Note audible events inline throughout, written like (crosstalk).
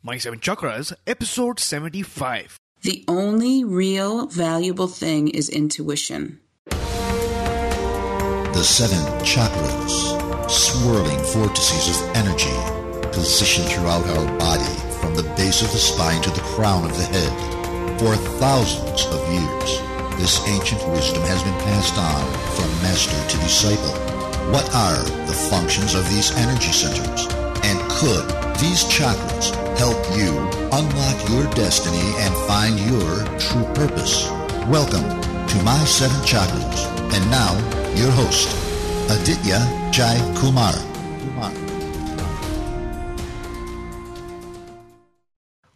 My Seven Chakras, episode 75. The only real valuable thing is intuition. The seven chakras, swirling vortices of energy, positioned throughout our body from the base of the spine to the crown of the head. For thousands of years, this ancient wisdom has been passed on from master to disciple. What are the functions of these energy centers? And could these chakras help you unlock your destiny and find your true purpose. Welcome to My Seven Chakras. And now, your host, Aditya Jai Kumar.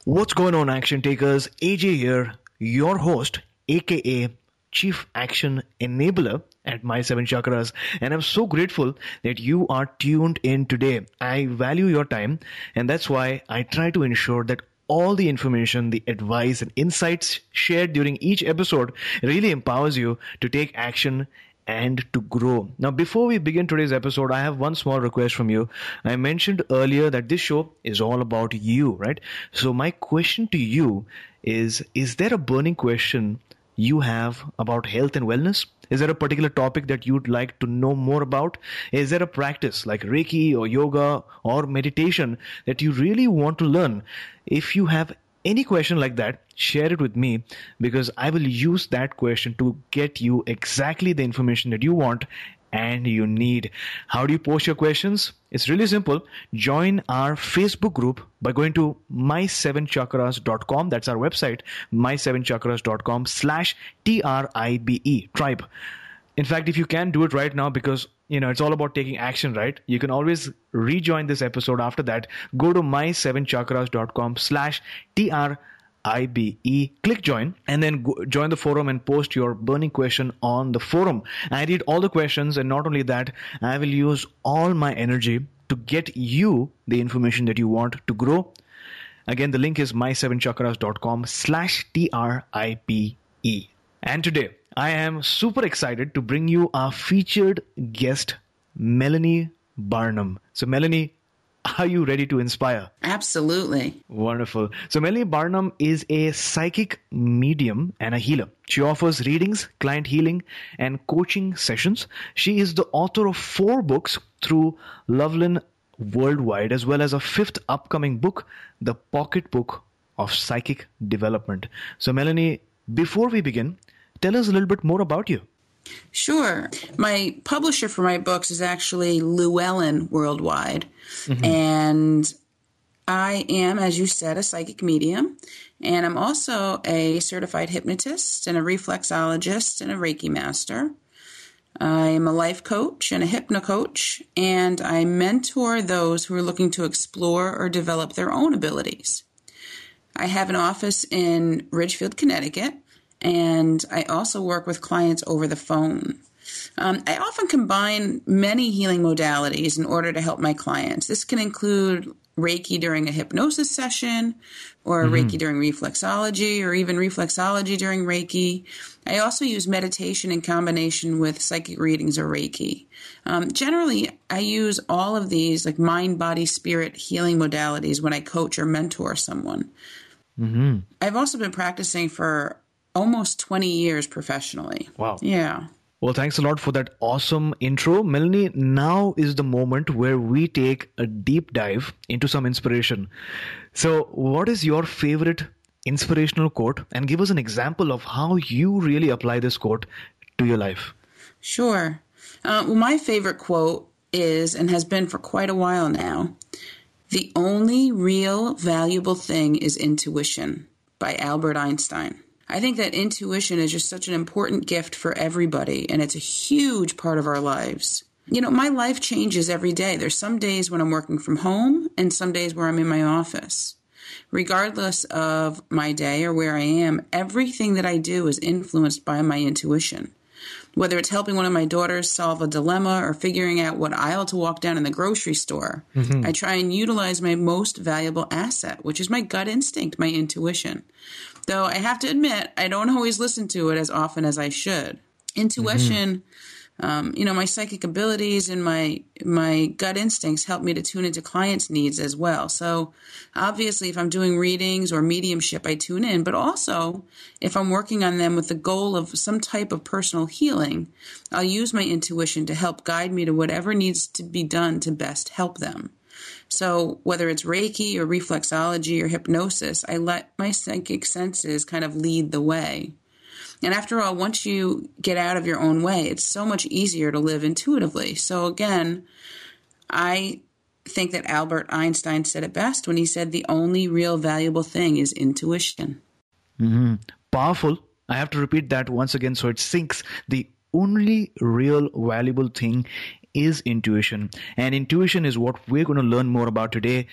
What's going on, action takers? AJ here, your host, aka Chief Action Enabler at My Seven Chakras. And I'm so grateful that you are tuned in today. I value your time, and that's why I try to ensure that all the information, the advice, and insights shared during each episode really empowers you to take action and to grow. Now, before we begin today's episode, I have one small request from you. I mentioned earlier that this show is all about you, right? So, my question to you is Is there a burning question you have about health and wellness? Is there a particular topic that you'd like to know more about? Is there a practice like Reiki or yoga or meditation that you really want to learn? If you have any question like that, share it with me because I will use that question to get you exactly the information that you want and you need. How do you post your questions? It's really simple. Join our Facebook group by going to my7chakras.com. That's our website, my7chakras.com slash T-R-I-B-E, tribe. In fact, if you can do it right now, because you know it's all about taking action, right? You can always rejoin this episode after that. Go to my7chakras.com slash T-R IBE. Click join and then go, join the forum and post your burning question on the forum. I read all the questions and not only that, I will use all my energy to get you the information that you want to grow. Again, the link is my7chakras.com slash T-R-I-P-E. And today, I am super excited to bring you our featured guest, Melanie Barnum. So, Melanie, are you ready to inspire? Absolutely. Wonderful. So, Melanie Barnum is a psychic medium and a healer. She offers readings, client healing, and coaching sessions. She is the author of four books through Loveland Worldwide, as well as a fifth upcoming book, The Pocket Book of Psychic Development. So, Melanie, before we begin, tell us a little bit more about you. Sure. My publisher for my books is actually Llewellyn Worldwide. Mm-hmm. And I am, as you said, a psychic medium. And I'm also a certified hypnotist and a reflexologist and a Reiki master. I am a life coach and a hypno coach, and I mentor those who are looking to explore or develop their own abilities. I have an office in Ridgefield, Connecticut, and I also work with clients over the phone. Um, I often combine many healing modalities in order to help my clients. This can include Reiki during a hypnosis session, or mm-hmm. Reiki during reflexology, or even reflexology during Reiki. I also use meditation in combination with psychic readings or Reiki. Um, generally, I use all of these, like mind, body, spirit healing modalities, when I coach or mentor someone. Mm-hmm. I've also been practicing for almost 20 years professionally. Wow. Yeah. Well, thanks a lot for that awesome intro. Melanie, now is the moment where we take a deep dive into some inspiration. So, what is your favorite inspirational quote? And give us an example of how you really apply this quote to your life. Sure. Uh, well, my favorite quote is, and has been for quite a while now, the only real valuable thing is intuition by Albert Einstein. I think that intuition is just such an important gift for everybody, and it's a huge part of our lives. You know, my life changes every day. There's some days when I'm working from home and some days where I'm in my office. regardless of my day or where I am, everything that I do is influenced by my intuition. Whether it's helping one of my daughters solve a dilemma or figuring out what aisle to walk down in the grocery store, mm-hmm. I try and utilize my most valuable asset, which is my gut instinct, my intuition. Though I have to admit, I don't always listen to it as often as I should. Intuition. Mm-hmm um, you know, my psychic abilities and my my gut instincts help me to tune into clients' needs as well. So, obviously, if I'm doing readings or mediumship, I tune in. But also, if I'm working on them with the goal of some type of personal healing, I'll use my intuition to help guide me to whatever needs to be done to best help them. So, whether it's Reiki or reflexology or hypnosis, I let my psychic senses kind of lead the way. And after all, once you get out of your own way, it's so much easier to live intuitively. So again, I think that Albert Einstein said it best when he said the only real valuable thing is intuition. Mm-hmm. Powerful. I have to repeat that once again so it sinks. The only real valuable thing is intuition. And intuition is what we're going to learn more about today.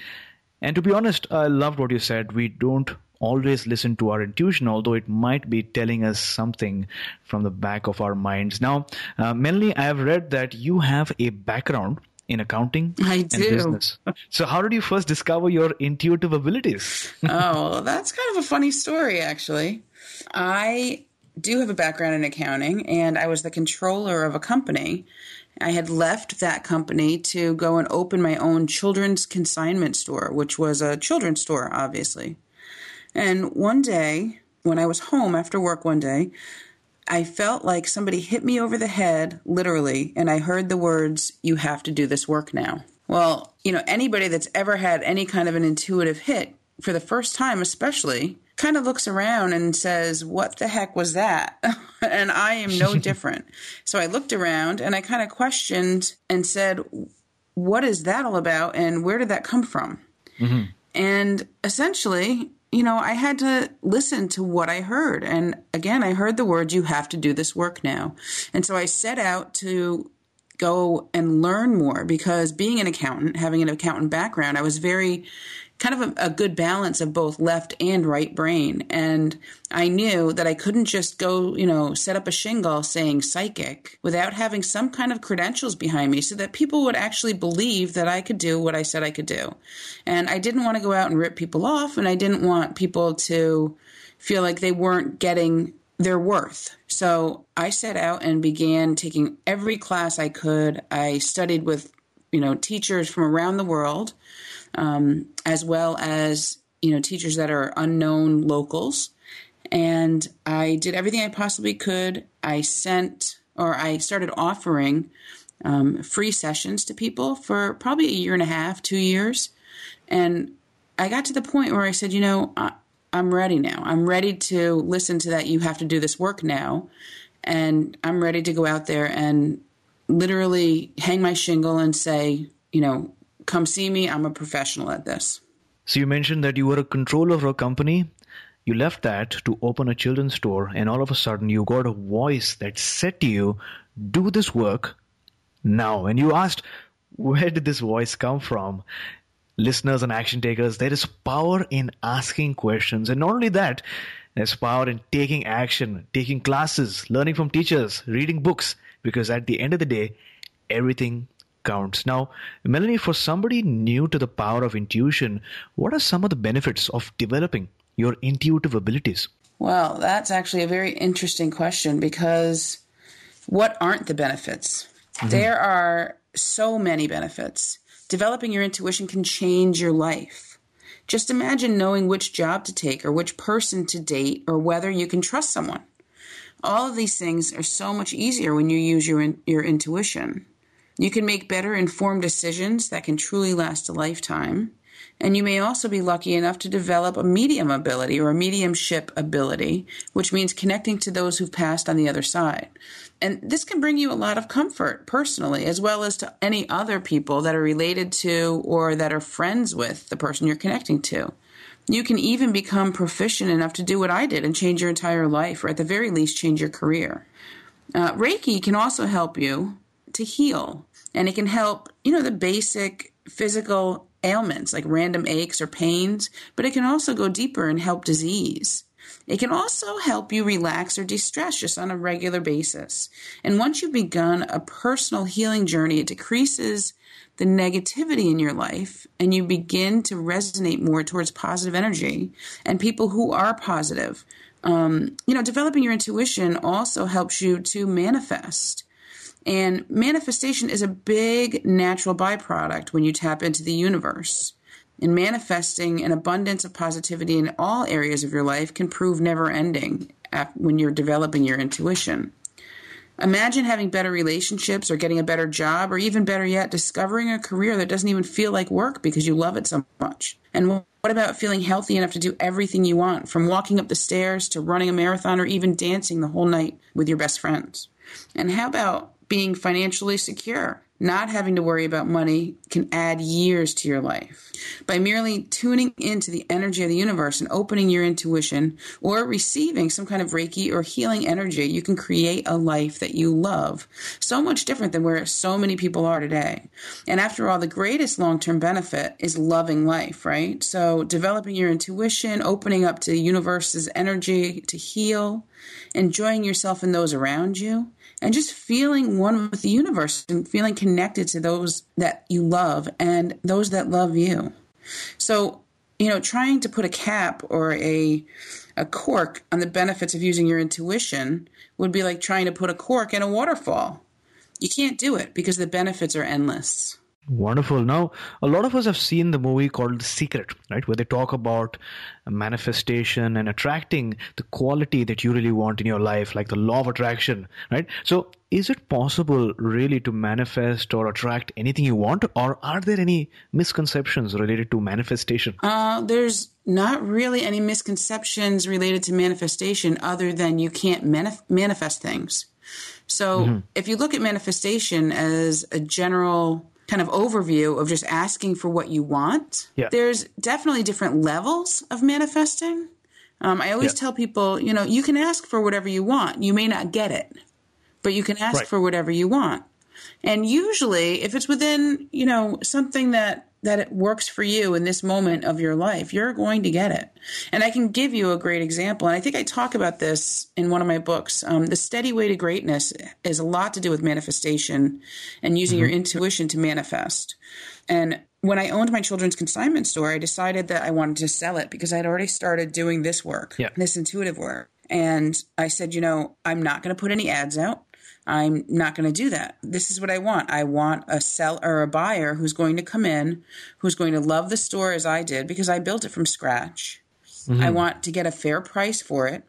And to be honest, I loved what you said. We don't always listen to our intuition, although it might be telling us something from the back of our minds. Now, uh, Melanie, I have read that you have a background in accounting I do. and business. So, how did you first discover your intuitive abilities? (laughs) oh, well, that's kind of a funny story, actually. I do have a background in accounting, and I was the controller of a company. I had left that company to go and open my own children's consignment store, which was a children's store, obviously. And one day, when I was home after work one day, I felt like somebody hit me over the head, literally, and I heard the words, You have to do this work now. Well, you know, anybody that's ever had any kind of an intuitive hit, for the first time especially, kind of looks around and says, What the heck was that? (laughs) and I am no (laughs) different. So I looked around and I kind of questioned and said, What is that all about? And where did that come from? Mm-hmm. And essentially, you know, I had to listen to what I heard. And again, I heard the words, you have to do this work now. And so I set out to go and learn more because being an accountant, having an accountant background, I was very kind of a, a, good balance of both left and right brain. And I knew that I couldn't just go, you know, set up a shingle saying psychic without having some kind of credentials behind me so that people would actually believe that I could do what I said I could do. And I didn't want to go out and rip people off, and I didn't want people to feel like they weren't getting their worth. So I set out and began taking every class I could. I studied with, you know, teachers from around the world um, as well as you know teachers that are unknown locals. And I did everything I possibly could. I sent or I started offering um, free sessions to people for probably a year and a half, two years. And I got to the point where I said, you know, I, I'm ready now. I'm ready to listen to that. You have to do this work now. And I'm ready to go out there and literally hang my shingle and say, you know, come see me. I'm a professional at this. So you mentioned that you were a controller of a company. You left that to open a children's store, and all of a sudden you got a voice that said to you, Do this work now. And you asked, Where did this voice come from? Listeners and action takers, there is power in asking questions. And not only that, there's power in taking action, taking classes, learning from teachers, reading books, because at the end of the day, everything Now, Melanie, for somebody new to the power of intuition, what are some of the benefits of developing your intuitive abilities? Well, that's actually a very interesting question because what aren't the benefits? Mm-hmm. There are so many benefits. Developing your intuition can change your life. Just imagine knowing which job to take or which person to date or whether you can trust someone. All of these things are so much easier when you use your, your intuition. You can make better informed decisions that can truly last a lifetime. And you may also be lucky enough to develop a medium ability or a mediumship ability, which means connecting to those who've passed on the other side. And this can bring you a lot of comfort personally, as well as to any other people that are related to or that are friends with the person you're connecting to. You can even become proficient enough to do what I did and change your entire life, or at the very least, change your career. Uh, Reiki can also help you to heal and it can help, you know, the basic physical ailments like random aches or pains, but it can also go deeper and help disease. It can also help you relax or de stress just on a regular basis. And once you've begun a personal healing journey, it decreases the negativity in your life and you begin to resonate more towards positive energy and people who are positive. Um, you know, developing your intuition also helps you to manifest. And manifestation is a big natural byproduct when you tap into the universe. And manifesting an abundance of positivity in all areas of your life can prove never ending when you're developing your intuition. Imagine having better relationships or getting a better job, or even better yet, discovering a career that doesn't even feel like work because you love it so much. And what about feeling healthy enough to do everything you want, from walking up the stairs to running a marathon or even dancing the whole night with your best friends? And how about being financially secure? Not having to worry about money can add years to your life. By merely tuning into the energy of the universe and opening your intuition or receiving some kind of Reiki or healing energy, you can create a life that you love. So much different than where so many people are today. And after all, the greatest long term benefit is loving life, right? So developing your intuition, opening up to the universe's energy to heal, enjoying yourself and those around you and just feeling one with the universe and feeling connected to those that you love and those that love you. So, you know, trying to put a cap or a a cork on the benefits of using your intuition would be like trying to put a cork in a waterfall. You can't do it because the benefits are endless. Wonderful. Now, a lot of us have seen the movie called The Secret, right? Where they talk about manifestation and attracting the quality that you really want in your life, like the law of attraction, right? So, is it possible really to manifest or attract anything you want, or are there any misconceptions related to manifestation? Uh, there's not really any misconceptions related to manifestation other than you can't manif- manifest things. So, mm-hmm. if you look at manifestation as a general kind of overview of just asking for what you want. Yeah. There's definitely different levels of manifesting. Um, I always yeah. tell people, you know, you can ask for whatever you want. You may not get it, but you can ask right. for whatever you want. And usually, if it's within, you know, something that that it works for you in this moment of your life, you're going to get it. And I can give you a great example. And I think I talk about this in one of my books. Um, the steady way to greatness is a lot to do with manifestation and using mm-hmm. your intuition to manifest. And when I owned my children's consignment store, I decided that I wanted to sell it because I'd already started doing this work, yeah. this intuitive work. And I said, you know, I'm not going to put any ads out. I'm not going to do that. This is what I want. I want a seller or a buyer who's going to come in, who's going to love the store as I did because I built it from scratch. Mm-hmm. I want to get a fair price for it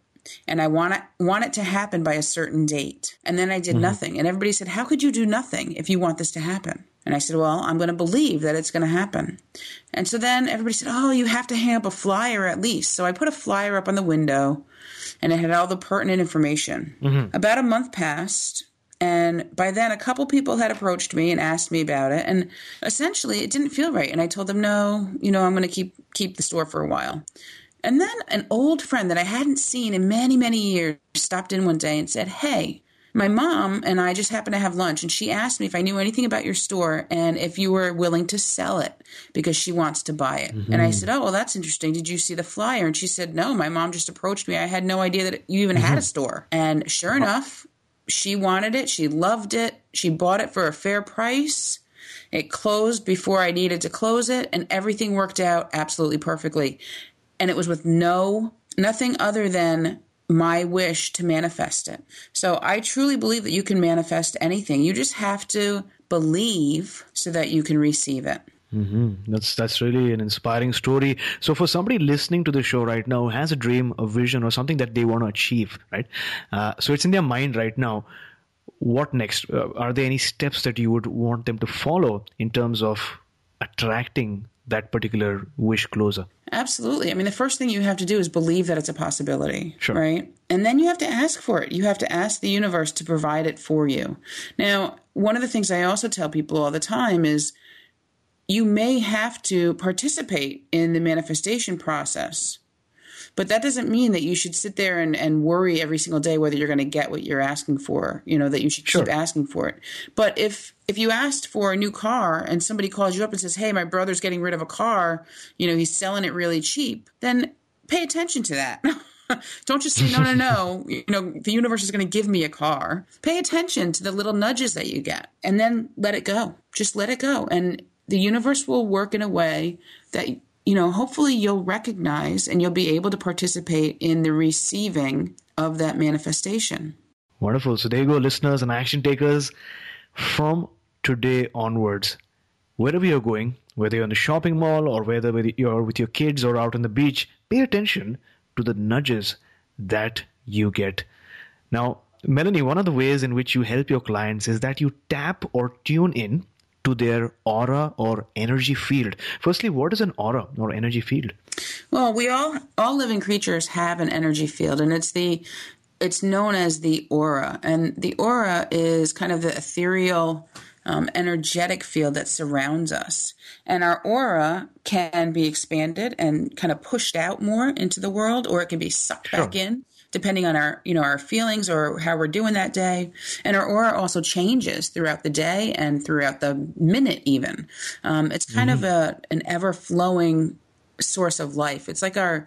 and I want it, want it to happen by a certain date. And then I did mm-hmm. nothing. And everybody said, How could you do nothing if you want this to happen? And I said, Well, I'm going to believe that it's going to happen. And so then everybody said, Oh, you have to hang up a flyer at least. So I put a flyer up on the window and it had all the pertinent information. Mm-hmm. About a month passed. And by then, a couple people had approached me and asked me about it. And essentially, it didn't feel right. And I told them, no, you know, I'm going to keep keep the store for a while. And then an old friend that I hadn't seen in many, many years stopped in one day and said, Hey, my mom and I just happened to have lunch, and she asked me if I knew anything about your store and if you were willing to sell it because she wants to buy it. Mm-hmm. And I said, Oh, well, that's interesting. Did you see the flyer? And she said, No, my mom just approached me. I had no idea that you even mm-hmm. had a store. And sure enough, she wanted it. She loved it. She bought it for a fair price. It closed before I needed to close it, and everything worked out absolutely perfectly. And it was with no, nothing other than my wish to manifest it. So I truly believe that you can manifest anything. You just have to believe so that you can receive it. Mm-hmm. That's that's really an inspiring story. So for somebody listening to the show right now who has a dream, a vision, or something that they want to achieve, right? Uh, so it's in their mind right now. What next? Uh, are there any steps that you would want them to follow in terms of attracting that particular wish closer? Absolutely. I mean, the first thing you have to do is believe that it's a possibility, sure. right? And then you have to ask for it. You have to ask the universe to provide it for you. Now, one of the things I also tell people all the time is you may have to participate in the manifestation process. But that doesn't mean that you should sit there and, and worry every single day whether you're going to get what you're asking for. You know, that you should sure. keep asking for it. But if if you asked for a new car and somebody calls you up and says, Hey, my brother's getting rid of a car, you know, he's selling it really cheap, then pay attention to that. (laughs) Don't just say, no, no, no. (laughs) You know, the universe is going to give me a car. Pay attention to the little nudges that you get and then let it go. Just let it go. And the universe will work in a way that you know, hopefully you'll recognize and you'll be able to participate in the receiving of that manifestation. Wonderful. So there you go, listeners and action takers. From today onwards, wherever you're going, whether you're in the shopping mall or whether you're with your kids or out on the beach, pay attention to the nudges that you get. Now, Melanie, one of the ways in which you help your clients is that you tap or tune in to their aura or energy field. Firstly, what is an aura or energy field? Well, we all all living creatures have an energy field and it's the it's known as the aura. And the aura is kind of the ethereal um, energetic field that surrounds us. And our aura can be expanded and kind of pushed out more into the world, or it can be sucked sure. back in depending on our, you know, our feelings or how we're doing that day. And our aura also changes throughout the day and throughout the minute even. Um, it's kind mm-hmm. of a, an ever flowing source of life. It's like our,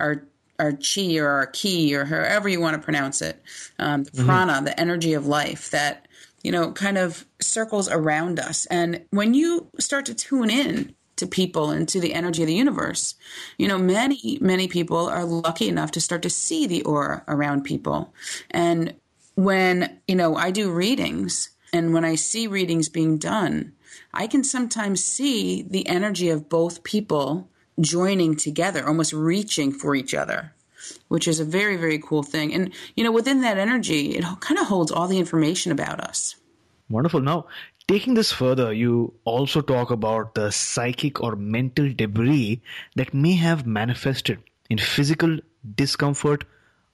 our, our chi or our ki or however you want to pronounce it, um, the mm-hmm. prana, the energy of life that, you know, kind of circles around us. And when you start to tune in to people and to the energy of the universe. You know, many, many people are lucky enough to start to see the aura around people. And when, you know, I do readings and when I see readings being done, I can sometimes see the energy of both people joining together, almost reaching for each other which is a very, very cool thing. And, you know, within that energy, it kind of holds all the information about us. Wonderful. Now, Taking this further, you also talk about the psychic or mental debris that may have manifested in physical discomfort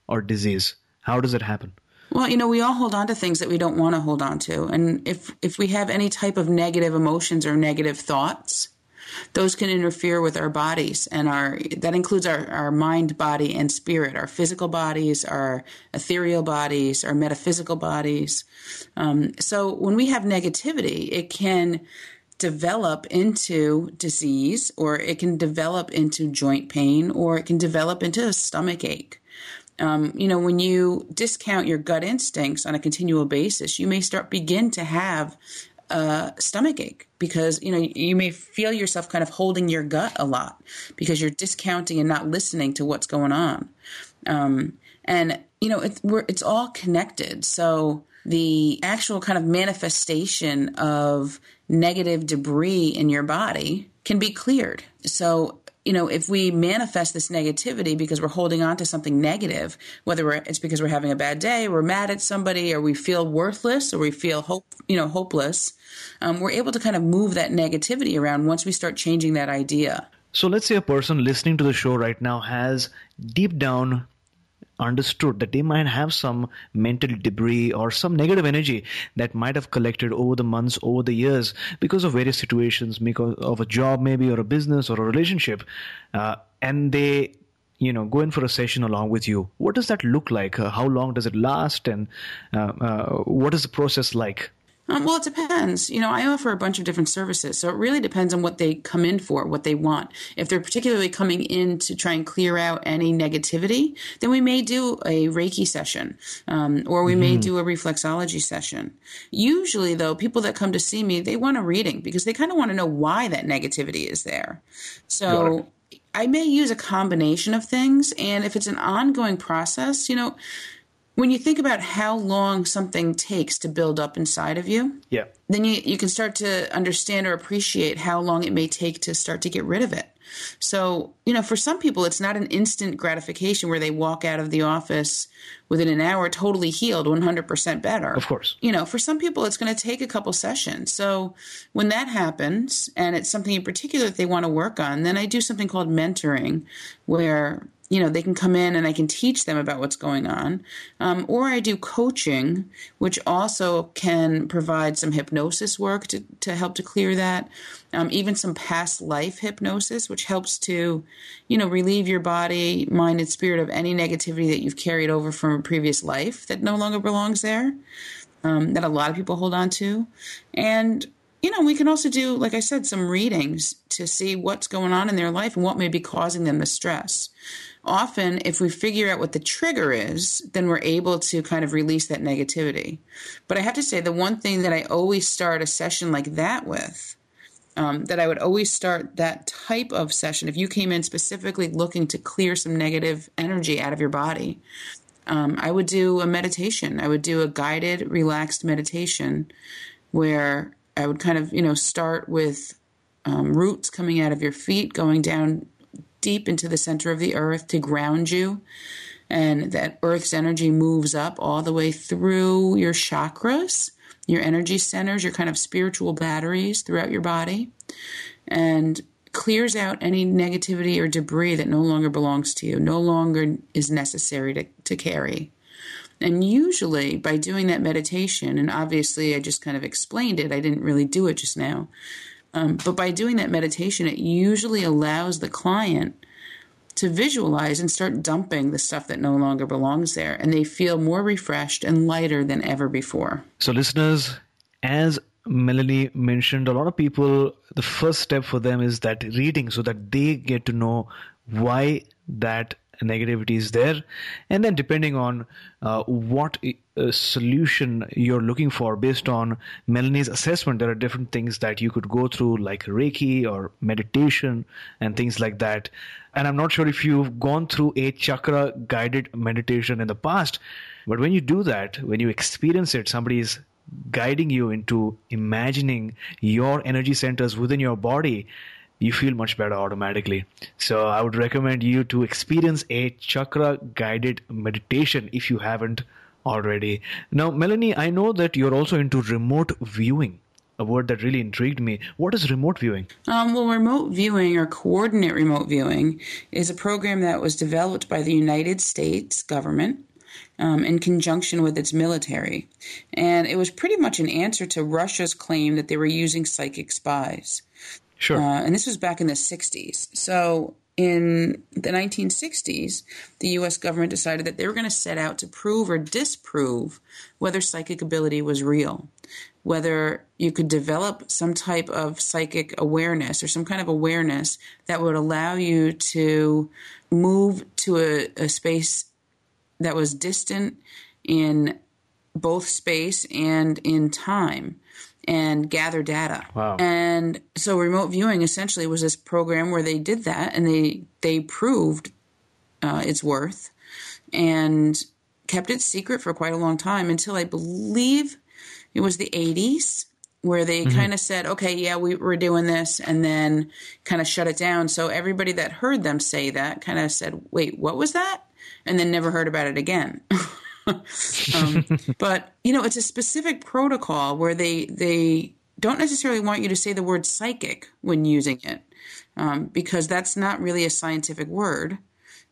or disease. How does it happen? Well, you know, we all hold on to things that we don't want to hold on to. And if if we have any type of negative emotions or negative thoughts, those can interfere with our bodies and our that includes our, our mind body and spirit our physical bodies our ethereal bodies our metaphysical bodies. Um, so when we have negativity it can develop into disease or it can develop into joint pain or it can develop into a stomach ache. Um, you know, when you discount your gut instincts on a continual basis, you may start begin to have a stomach ache because you know you may feel yourself kind of holding your gut a lot because you're discounting and not listening to what's going on. Um, and you know it's we're it's all connected. So the actual kind of manifestation of negative debris in your body can be cleared. So you know, if we manifest this negativity because we're holding on to something negative, whether it's because we're having a bad day, we're mad at somebody, or we feel worthless, or we feel hope, you know, hopeless, um, we're able to kind of move that negativity around once we start changing that idea. So let's say a person listening to the show right now has deep down understood that they might have some mental debris or some negative energy that might have collected over the months, over the years, because of various situations, because of a job maybe, or a business, or a relationship, uh, and they you know go in for a session along with you. What does that look like? Uh, how long does it last? And uh, uh what is the process like um, well, it depends. You know, I offer a bunch of different services, so it really depends on what they come in for, what they want. If they're particularly coming in to try and clear out any negativity, then we may do a Reiki session, um, or we mm-hmm. may do a reflexology session. Usually, though, people that come to see me, they want a reading because they kind of want to know why that negativity is there. So. I may use a combination of things, and if it's an ongoing process, you know, when you think about how long something takes to build up inside of you, yeah. then you, you can start to understand or appreciate how long it may take to start to get rid of it. So, you know, for some people, it's not an instant gratification where they walk out of the office within an hour totally healed, 100% better. Of course. You know, for some people, it's going to take a couple sessions. So when that happens and it's something in particular that they want to work on, then I do something called mentoring where you know, they can come in and I can teach them about what's going on. Um, or I do coaching, which also can provide some hypnosis work to, to help to clear that. Um, even some past life hypnosis, which helps to, you know, relieve your body, mind, and spirit of any negativity that you've carried over from a previous life that no longer belongs there, um, that a lot of people hold on to. And you know, we can also do, like I said, some readings to see what's going on in their life and what may be causing them the stress often if we figure out what the trigger is, then we're able to kind of release that negativity. But I have to say, the one thing that I always start a session like that with, um, that I would always start that type of session, if you came in specifically looking to clear some negative energy out of your body, um, I would do a meditation. I would do a guided, relaxed meditation where I would kind of, you know, start with um, roots coming out of your feet, going down deep into the center of the earth to ground you. And that earth's energy moves up all the way through your chakras, your energy centers, your kind of spiritual batteries throughout your body, and clears out any negativity or debris that no longer belongs to you, no longer is necessary to, to carry. And usually, by doing that meditation, and obviously I just kind of explained it, I didn't really do it just now, um, but by doing that meditation, it usually allows the client to visualize and start dumping the stuff that no longer belongs there. And they feel more refreshed and lighter than ever before. So, listeners, as Melanie mentioned, a lot of people, the first step for them is that reading so that they get to know why that negativity is there. And then depending on uh, what uh, solution you're looking for based on melanie's assessment there are different things that you could go through like reiki or meditation and things like that. And i'm not sure if you've gone through a chakra guided meditation in the past but when you do that when you experience it somebody is guiding you into imagining your energy centers within your body you feel much better automatically. So I would recommend you to experience a chakra guided meditation if you haven't already. Now, Melanie, I know that you're also into remote viewing. A word that really intrigued me. What is remote viewing? Um, well, remote viewing or coordinate remote viewing is a program that was developed by the United States government um, in conjunction with its military. And it was pretty much an answer to Russia's claim that they were using psychic spies. Sure. Uh, and this was back in the 60s. So in the 1960s, the US government decided that they were going to set out to prove or disprove whether psychic ability was real, whether you could develop some type of psychic awareness or some kind of awareness that would allow you to move to a, a space that was distant in both space and in time and gather data. Wow. And so remote viewing essentially was this program where they did that and they they proved uh, its worth and kept it secret for quite a long time until I believe it was the 80s where they mm-hmm. kind of said, okay, yeah, we, we're doing this, and then kind of shut it down. So everybody that heard them say that kind of said, wait, what was that? And then never heard about it again. (laughs) (laughs) um, but you know, it's a specific protocol where they they don't necessarily want you to say the word psychic when using it, um, because that's not really a scientific word.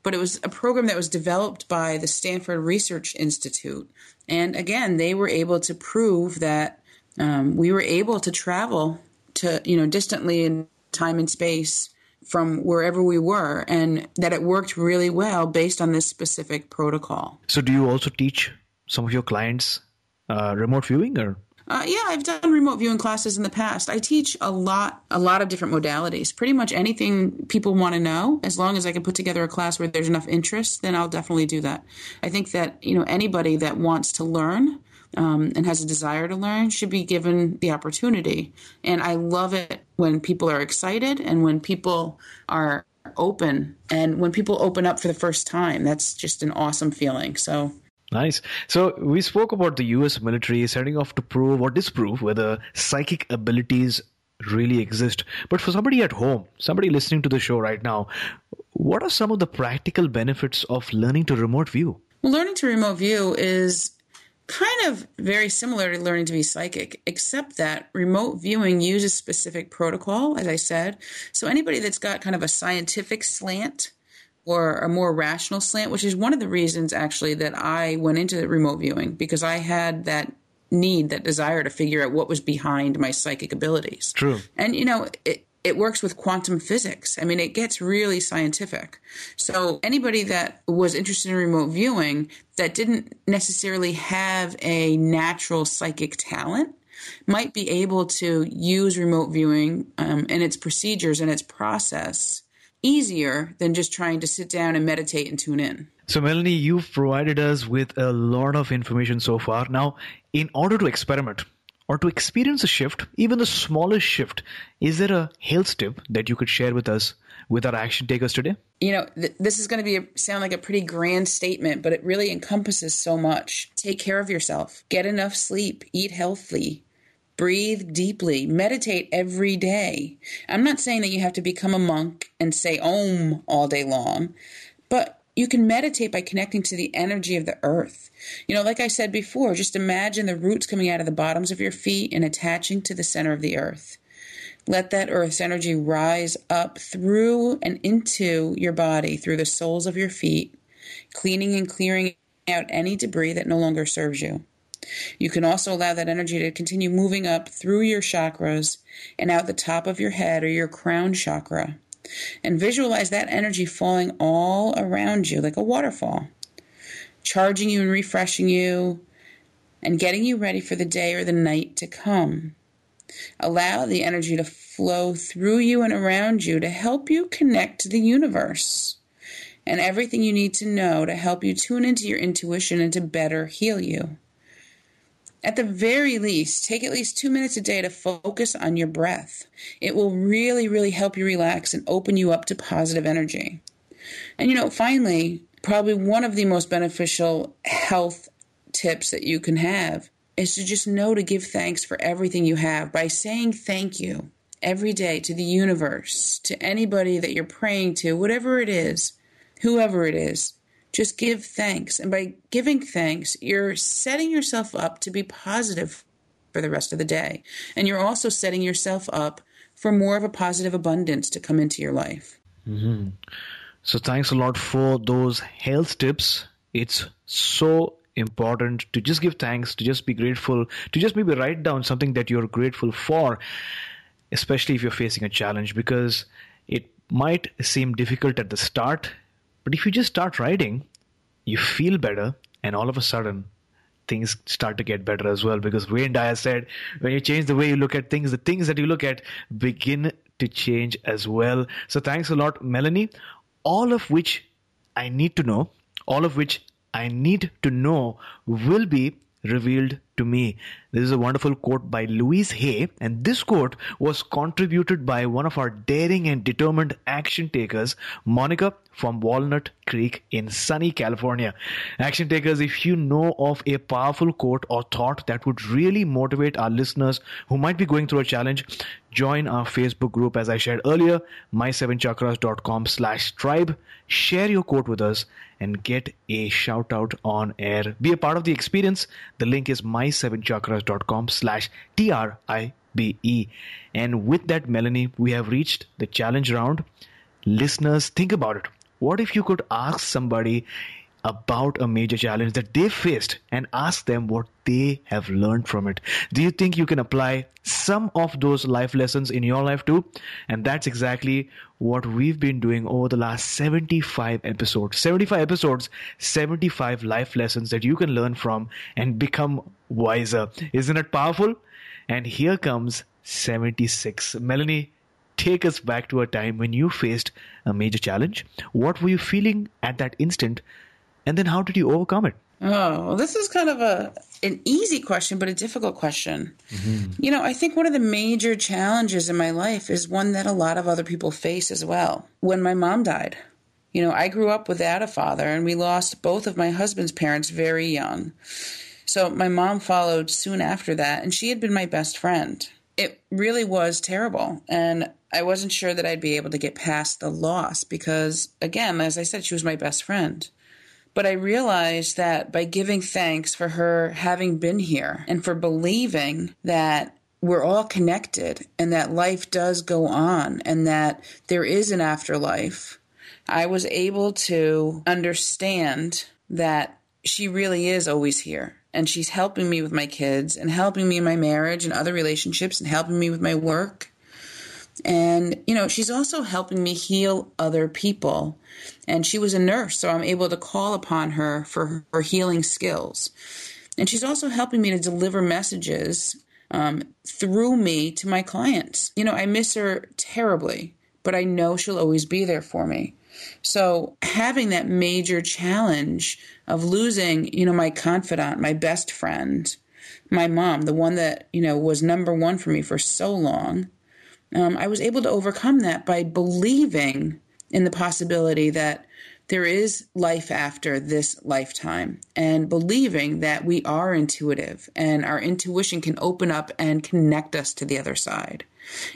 But it was a program that was developed by the Stanford Research Institute, and again, they were able to prove that um, we were able to travel to you know distantly in time and space from wherever we were and that it worked really well based on this specific protocol. So, do you also teach some of your clients uh, remote viewing or? Uh, yeah, I've done remote viewing classes in the past. I teach a lot, a lot of different modalities. Pretty much anything people want to know, as long as I can put together a class where there's enough interest, then I'll definitely do that. I think that you know anybody that wants to learn um, and has a desire to learn should be given the opportunity. And I love it when people are excited and when people are open and when people open up for the first time. That's just an awesome feeling. So. Nice. So we spoke about the US military setting off to prove or disprove whether psychic abilities really exist. But for somebody at home, somebody listening to the show right now, what are some of the practical benefits of learning to remote view? Well, learning to remote view is kind of very similar to learning to be psychic, except that remote viewing uses specific protocol, as I said. So anybody that's got kind of a scientific slant or a more rational slant, which is one of the reasons actually that I went into remote viewing because I had that need, that desire to figure out what was behind my psychic abilities. True. And, you know, it, it works with quantum physics. I mean, it gets really scientific. So anybody that was interested in remote viewing that didn't necessarily have a natural psychic talent might be able to use remote viewing um, and its procedures and its process easier than just trying to sit down and meditate and tune in. So, Melanie, you've provided us with a lot of information so far. Now, in order to experiment or to experience a shift, even the smallest shift, is there a health tip that you could share with us, with our action takers today? You know, th- this is going to be a, sound like a pretty grand statement, but it really encompasses so much. Take care of yourself, get enough sleep, eat healthy, Breathe deeply. Meditate every day. I'm not saying that you have to become a monk and say Om all day long, but you can meditate by connecting to the energy of the earth. You know, like I said before, just imagine the roots coming out of the bottoms of your feet and attaching to the center of the earth. Let that earth's energy rise up through and into your body, through the soles of your feet, cleaning and clearing out any debris that no longer serves you. You can also allow that energy to continue moving up through your chakras and out the top of your head or your crown chakra. And visualize that energy falling all around you like a waterfall, charging you and refreshing you and getting you ready for the day or the night to come. Allow the energy to flow through you and around you to help you connect to the universe and everything you need to know to help you tune into your intuition and to better heal you. At the very least, take at least two minutes a day to focus on your breath. It will really, really help you relax and open you up to positive energy. And you know, finally, probably one of the most beneficial health tips that you can have is to just know to give thanks for everything you have by saying thank you every day to the universe, to anybody that you're praying to, whatever it is, whoever it is. Just give thanks. And by giving thanks, you're setting yourself up to be positive for the rest of the day. And you're also setting yourself up for more of a positive abundance to come into your life. Mm-hmm. So, thanks a lot for those health tips. It's so important to just give thanks, to just be grateful, to just maybe write down something that you're grateful for, especially if you're facing a challenge, because it might seem difficult at the start but if you just start writing, you feel better, and all of a sudden, things start to get better as well. Because Wayne Dyer said, when you change the way you look at things, the things that you look at begin to change as well. So thanks a lot, Melanie. All of which I need to know, all of which I need to know will be revealed to me. This is a wonderful quote by Louise Hay, and this quote was contributed by one of our daring and determined action takers, Monica from Walnut Creek in sunny California. Action takers, if you know of a powerful quote or thought that would really motivate our listeners who might be going through a challenge, join our Facebook group as I shared earlier, my7chakras.com slash tribe. Share your quote with us and get a shout out on air. Be a part of the experience. The link is my7chakras.com slash T-R-I-B-E. And with that, Melanie, we have reached the challenge round. Listeners, think about it. What if you could ask somebody about a major challenge that they faced and ask them what they have learned from it. Do you think you can apply some of those life lessons in your life too? And that's exactly what we've been doing over the last 75 episodes. 75 episodes, 75 life lessons that you can learn from and become wiser. Isn't it powerful? And here comes 76. Melanie, take us back to a time when you faced a major challenge. What were you feeling at that instant? And then how did you overcome it? Oh, well, this is kind of a an easy question, but a difficult question. Mm-hmm. You know, I think one of the major challenges in my life is one that a lot of other people face as well. When my mom died, you know, I grew up without a father, and we lost both of my husband's parents very young. So my mom followed soon after that, and she had been my best friend. It really was terrible, and I wasn't sure that I'd be able to get past the loss because, again, as I said, she was my best friend. But I realized that by giving thanks for her having been here and for believing that we're all connected and that life does go on and that there is an afterlife, I was able to understand that she really is always here and she's helping me with my kids and helping me in my marriage and other relationships and helping me with my work. And, you know, she's also helping me heal other people. And she was a nurse, so I'm able to call upon her for her healing skills. And she's also helping me to deliver messages um, through me to my clients. You know, I miss her terribly, but I know she'll always be there for me. So having that major challenge of losing, you know, my confidant, my best friend, my mom, the one that, you know, was number one for me for so long, um, I was able to overcome that by believing in the possibility that there is life after this lifetime and believing that we are intuitive and our intuition can open up and connect us to the other side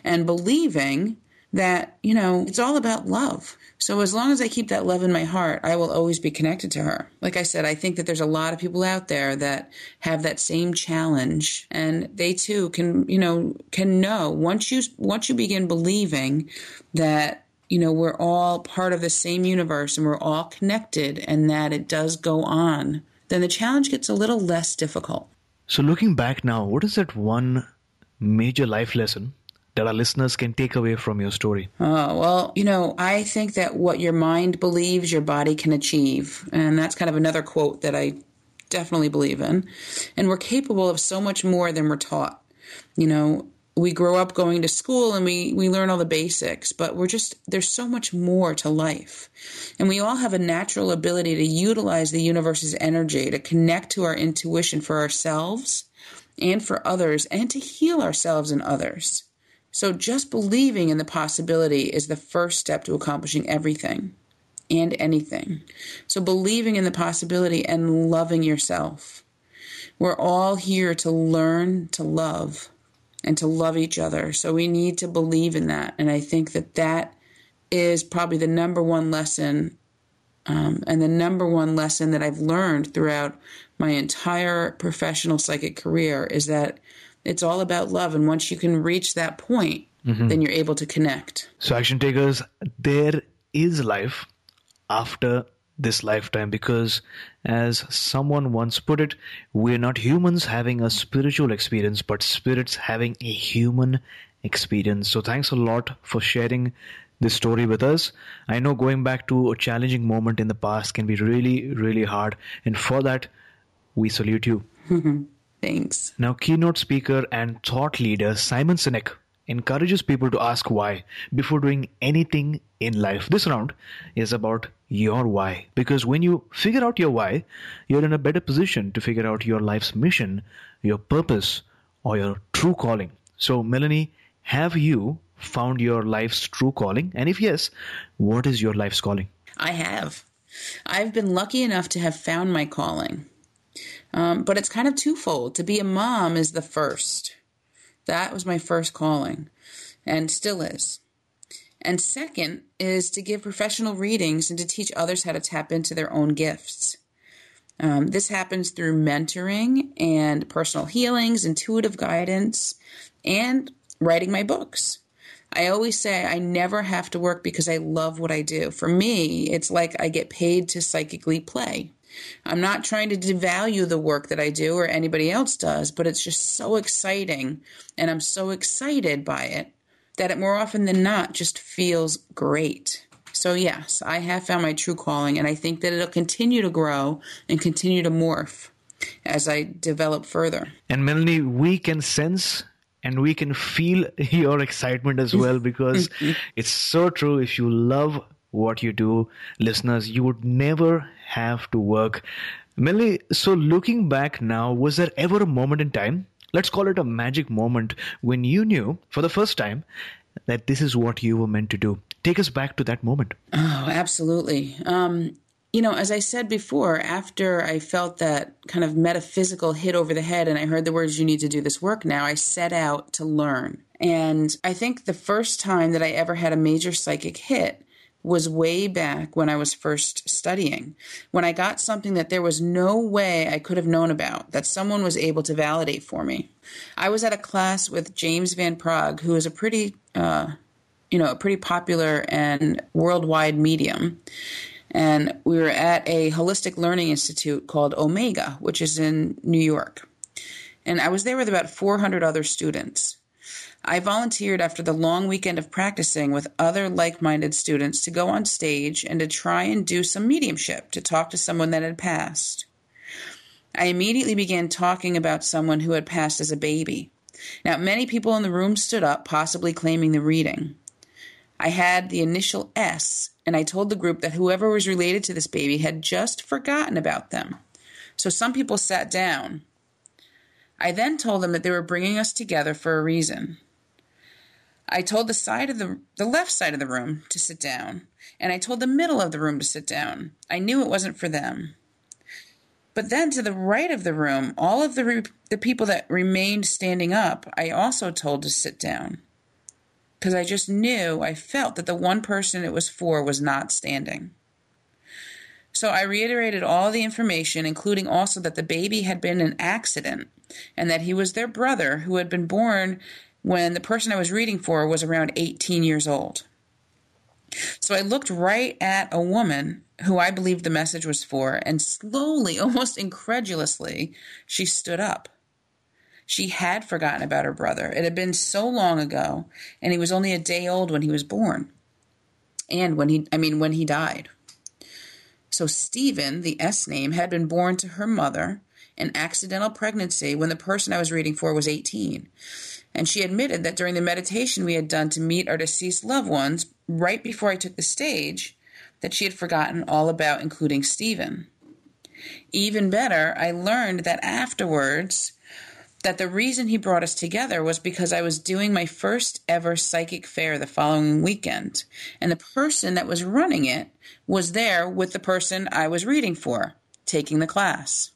and believing that, you know, it's all about love. So as long as I keep that love in my heart, I will always be connected to her. Like I said, I think that there's a lot of people out there that have that same challenge and they too can, you know, can know once you once you begin believing that you know, we're all part of the same universe and we're all connected and that it does go on, then the challenge gets a little less difficult. So, looking back now, what is that one major life lesson that our listeners can take away from your story? Oh, well, you know, I think that what your mind believes, your body can achieve. And that's kind of another quote that I definitely believe in. And we're capable of so much more than we're taught. You know, we grow up going to school and we, we learn all the basics, but we're just, there's so much more to life. And we all have a natural ability to utilize the universe's energy to connect to our intuition for ourselves and for others and to heal ourselves and others. So just believing in the possibility is the first step to accomplishing everything and anything. So believing in the possibility and loving yourself. We're all here to learn to love and to love each other. So we need to believe in that. And I think that that is probably the number one lesson um, and the number one lesson that I've learned throughout my entire professional psychic career is that it's all about love. And once you can reach that point, mm-hmm. then you're able to connect. So, action takers, there is life after this lifetime because, as someone once put it, we're not humans having a spiritual experience, but spirits having a human experience. So, thanks a lot for sharing this story with us. I know going back to a challenging moment in the past can be really, really hard, and for that, we salute you. (laughs) Thanks. Now, keynote speaker and thought leader Simon Sinek encourages people to ask why before doing anything in life. This round is about your why. Because when you figure out your why, you're in a better position to figure out your life's mission, your purpose, or your true calling. So, Melanie, have you found your life's true calling? And if yes, what is your life's calling? I have. I've been lucky enough to have found my calling. Um, but it's kind of twofold. To be a mom is the first. That was my first calling and still is. And second is to give professional readings and to teach others how to tap into their own gifts. Um, this happens through mentoring and personal healings, intuitive guidance, and writing my books. I always say I never have to work because I love what I do. For me, it's like I get paid to psychically play. I'm not trying to devalue the work that I do or anybody else does, but it's just so exciting. And I'm so excited by it that it more often than not just feels great. So, yes, I have found my true calling, and I think that it'll continue to grow and continue to morph as I develop further. And Melanie, we can sense and we can feel (laughs) your excitement as well (laughs) because mm-hmm. it's so true. If you love what you do, listeners, you would never have to work. Melanie, so looking back now, was there ever a moment in time, let's call it a magic moment, when you knew for the first time that this is what you were meant to do? Take us back to that moment. Oh, absolutely. Um, you know, as I said before, after I felt that kind of metaphysical hit over the head and I heard the words, you need to do this work now, I set out to learn. And I think the first time that I ever had a major psychic hit was way back when I was first studying, when I got something that there was no way I could have known about, that someone was able to validate for me. I was at a class with James Van Praagh, who is a pretty uh, you know, a pretty popular and worldwide medium. And we were at a holistic learning institute called Omega, which is in New York. And I was there with about 400 other students. I volunteered after the long weekend of practicing with other like minded students to go on stage and to try and do some mediumship to talk to someone that had passed. I immediately began talking about someone who had passed as a baby. Now, many people in the room stood up, possibly claiming the reading. I had the initial S, and I told the group that whoever was related to this baby had just forgotten about them. So some people sat down. I then told them that they were bringing us together for a reason. I told the side of the the left side of the room to sit down, and I told the middle of the room to sit down. I knew it wasn't for them. But then to the right of the room, all of the re- the people that remained standing up, I also told to sit down. Because I just knew, I felt that the one person it was for was not standing. So I reiterated all the information, including also that the baby had been an accident and that he was their brother who had been born when the person I was reading for was around 18 years old. So I looked right at a woman who I believed the message was for, and slowly, (laughs) almost incredulously, she stood up. She had forgotten about her brother. It had been so long ago, and he was only a day old when he was born. And when he, I mean, when he died. So Stephen, the S name, had been born to her mother an accidental pregnancy when the person I was reading for was 18. And she admitted that during the meditation we had done to meet our deceased loved ones, right before I took the stage, that she had forgotten all about including Stephen. Even better, I learned that afterwards that the reason he brought us together was because I was doing my first ever psychic fair the following weekend, and the person that was running it was there with the person I was reading for, taking the class.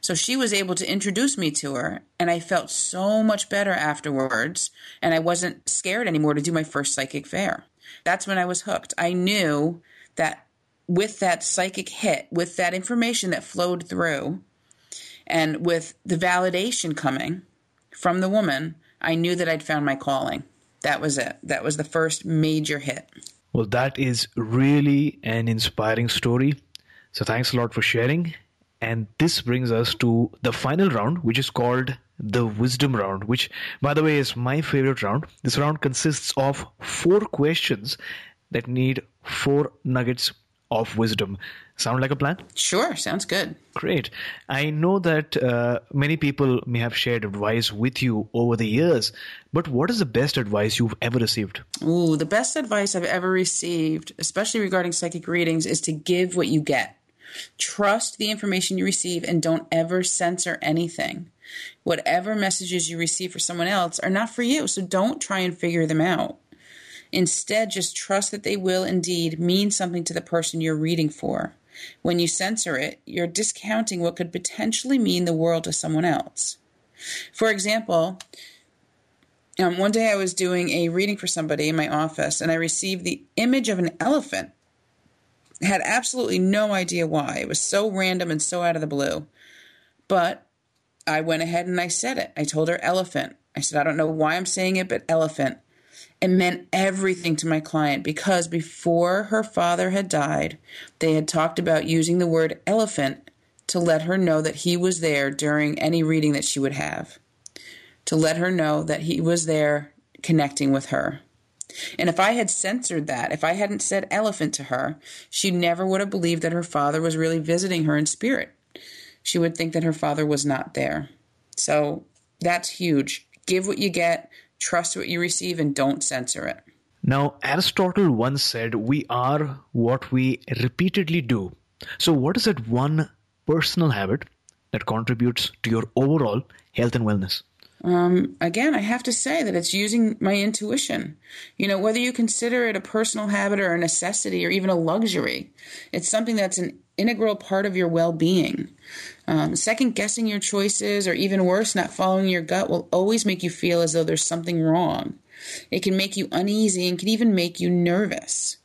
So she was able to introduce me to her, and I felt so much better afterwards, and I wasn't scared anymore to do my first psychic fair. That's when I was hooked. I knew that with that psychic hit, with that information that flowed through, and with the validation coming from the woman, I knew that I'd found my calling. That was it. That was the first major hit. Well, that is really an inspiring story. So thanks a lot for sharing. And this brings us to the final round, which is called the wisdom round, which, by the way, is my favorite round. This round consists of four questions that need four nuggets of wisdom. Sound like a plan? Sure, sounds good. Great. I know that uh, many people may have shared advice with you over the years, but what is the best advice you've ever received? Ooh, the best advice I've ever received, especially regarding psychic readings, is to give what you get. Trust the information you receive and don't ever censor anything. Whatever messages you receive for someone else are not for you, so don't try and figure them out. Instead, just trust that they will indeed mean something to the person you're reading for. When you censor it, you're discounting what could potentially mean the world to someone else. For example, um, one day I was doing a reading for somebody in my office and I received the image of an elephant. Had absolutely no idea why. It was so random and so out of the blue. But I went ahead and I said it. I told her elephant. I said, I don't know why I'm saying it, but elephant. It meant everything to my client because before her father had died, they had talked about using the word elephant to let her know that he was there during any reading that she would have, to let her know that he was there connecting with her. And if I had censored that, if I hadn't said elephant to her, she never would have believed that her father was really visiting her in spirit. She would think that her father was not there. So that's huge. Give what you get, Trust what you receive and don't censor it. Now, Aristotle once said, We are what we repeatedly do. So, what is that one personal habit that contributes to your overall health and wellness? Um, again, I have to say that it's using my intuition. You know, whether you consider it a personal habit or a necessity or even a luxury, it's something that's an integral part of your well being. Um, second guessing your choices, or even worse, not following your gut, will always make you feel as though there's something wrong. It can make you uneasy and can even make you nervous.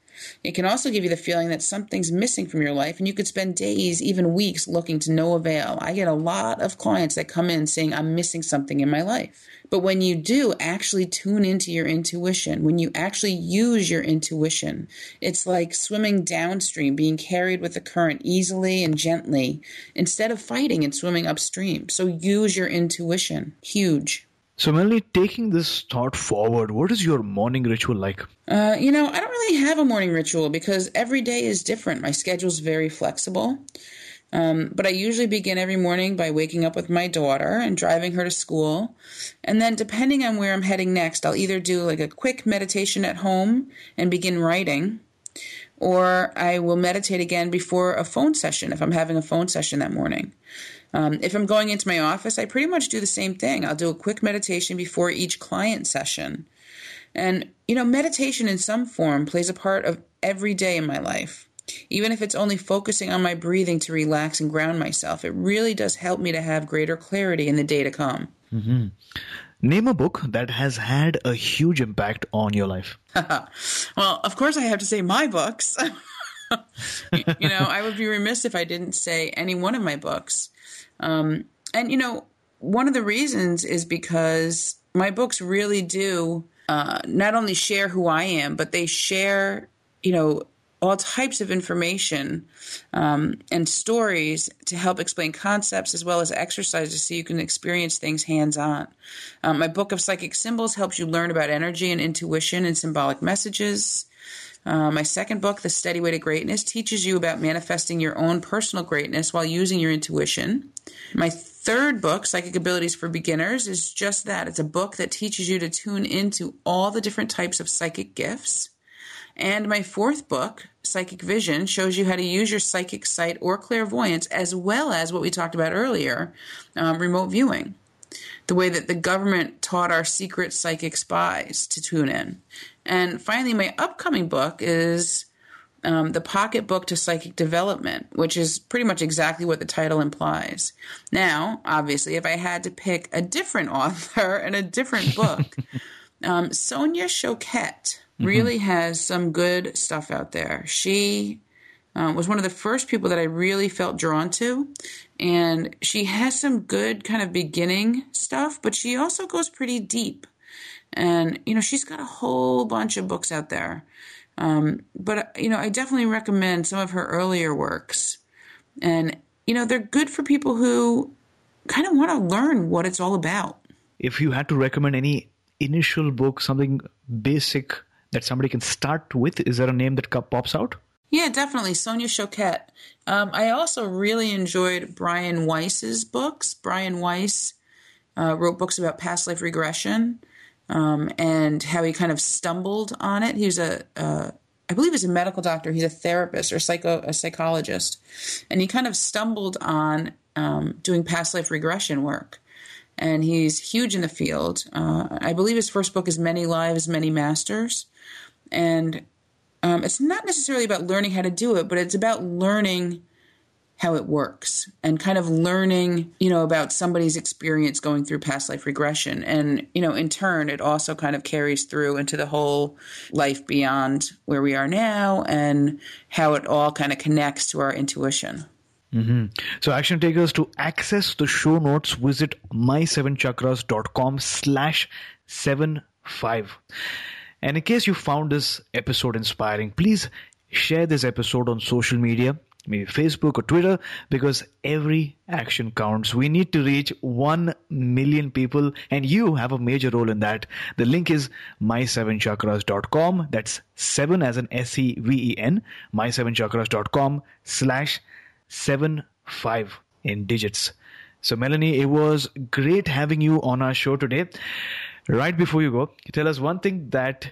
It can also give you the feeling that something's missing from your life, and you could spend days, even weeks, looking to no avail. I get a lot of clients that come in saying, I'm missing something in my life. But when you do actually tune into your intuition, when you actually use your intuition, it's like swimming downstream, being carried with the current easily and gently instead of fighting and swimming upstream. So use your intuition. Huge. So, Melanie, taking this thought forward, what is your morning ritual like? Uh, you know, I don't really have a morning ritual because every day is different. My schedule's very flexible. Um, but I usually begin every morning by waking up with my daughter and driving her to school. And then, depending on where I'm heading next, I'll either do like a quick meditation at home and begin writing, or I will meditate again before a phone session if I'm having a phone session that morning. Um, if I'm going into my office, I pretty much do the same thing. I'll do a quick meditation before each client session. And, you know, meditation in some form plays a part of every day in my life. Even if it's only focusing on my breathing to relax and ground myself, it really does help me to have greater clarity in the day to come. Mm-hmm. Name a book that has had a huge impact on your life. (laughs) well, of course, I have to say my books. (laughs) you know, I would be remiss if I didn't say any one of my books. Um, and, you know, one of the reasons is because my books really do uh, not only share who I am, but they share, you know, all types of information um, and stories to help explain concepts as well as exercises so you can experience things hands on. Um, my book of psychic symbols helps you learn about energy and intuition and symbolic messages. Uh, my second book, The Steady Way to Greatness, teaches you about manifesting your own personal greatness while using your intuition. My third book, Psychic Abilities for Beginners, is just that. It's a book that teaches you to tune into all the different types of psychic gifts. And my fourth book, Psychic Vision, shows you how to use your psychic sight or clairvoyance, as well as what we talked about earlier um, remote viewing the way that the government taught our secret psychic spies to tune in. And finally, my upcoming book is um, The Pocketbook to Psychic Development, which is pretty much exactly what the title implies. Now, obviously, if I had to pick a different (laughs) author and a different book, (laughs) um, Sonia Choquette really mm-hmm. has some good stuff out there. She um, was one of the first people that I really felt drawn to. And she has some good kind of beginning stuff, but she also goes pretty deep. And, you know, she's got a whole bunch of books out there. Um, but, you know, I definitely recommend some of her earlier works. And, you know, they're good for people who kind of want to learn what it's all about. If you had to recommend any initial book, something basic that somebody can start with, is there a name that pops out? Yeah, definitely. Sonia Choquette. Um, I also really enjoyed Brian Weiss's books. Brian Weiss uh, wrote books about past life regression um, and how he kind of stumbled on it. He was a, uh, I believe he's a medical doctor. He's a therapist or psycho a psychologist, and he kind of stumbled on um, doing past life regression work. And he's huge in the field. Uh, I believe his first book is Many Lives, Many Masters. And um, it's not necessarily about learning how to do it, but it's about learning how it works and kind of learning, you know, about somebody's experience going through past life regression. And, you know, in turn, it also kind of carries through into the whole life beyond where we are now and how it all kind of connects to our intuition. Mm-hmm. So action takers to access the show notes, visit my7chakras.com slash seven five. And in case you found this episode inspiring, please share this episode on social media, maybe Facebook or Twitter, because every action counts. We need to reach 1 million people, and you have a major role in that. The link is my7chakras.com. That's 7 as an S E V E N, my7chakras.com slash 75 in digits. So, Melanie, it was great having you on our show today right before you go, tell us one thing that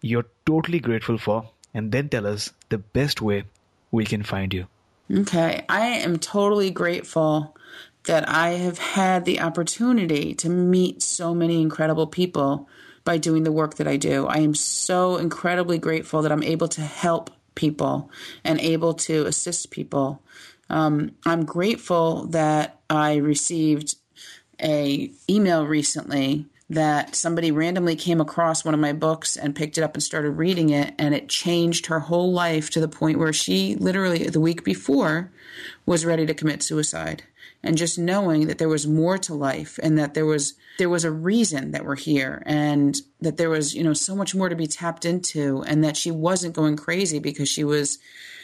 you're totally grateful for, and then tell us the best way we can find you. Okay. I am totally grateful that I have had the opportunity to meet so many incredible people by doing the work that I do. I am so incredibly grateful that I'm able to help people and able to assist people. Um, I'm grateful that I received a email recently that somebody randomly came across one of my books and picked it up and started reading it and it changed her whole life to the point where she literally the week before was ready to commit suicide. And just knowing that there was more to life and that there was there was a reason that we're here and that there was you know so much more to be tapped into and that she wasn't going crazy because she was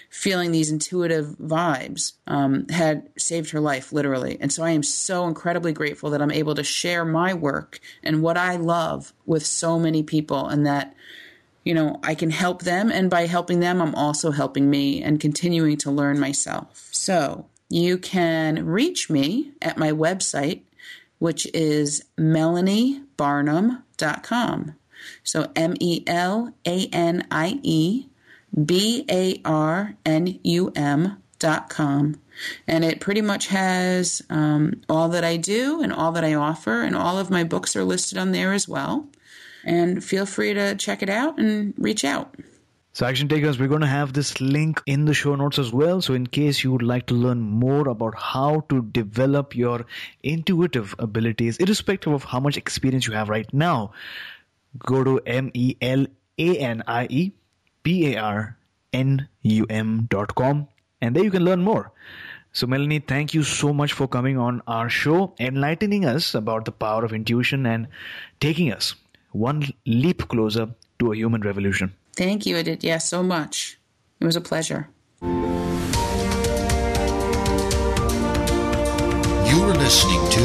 feeling these intuitive vibes um, had saved her life literally. And so i am so incredibly grateful that i'm able to share my work and what i love with so many people and that you know i can help them. And by helping them i'm also helping me and continuing to learn myself. So you can reach me at my website which is melaniebarnum.com so m-e-l-a-n-i-e B A R N U M dot com. And it pretty much has um, all that I do and all that I offer, and all of my books are listed on there as well. And feel free to check it out and reach out. So, action takers, we're going to have this link in the show notes as well. So, in case you would like to learn more about how to develop your intuitive abilities, irrespective of how much experience you have right now, go to M E L A N I E B-A-R-N-U-M dot com and there you can learn more. So Melanie, thank you so much for coming on our show, enlightening us about the power of intuition and taking us one leap closer to a human revolution. Thank you, Aditya, so much. It was a pleasure. You were listening to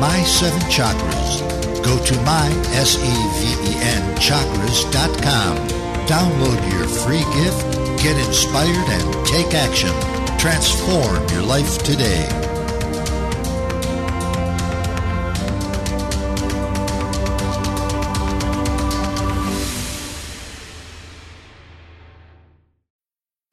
My Seven Chakras. Go to my, S-E-V-E-N, chakras.com Download your free gift, get inspired, and take action. Transform your life today.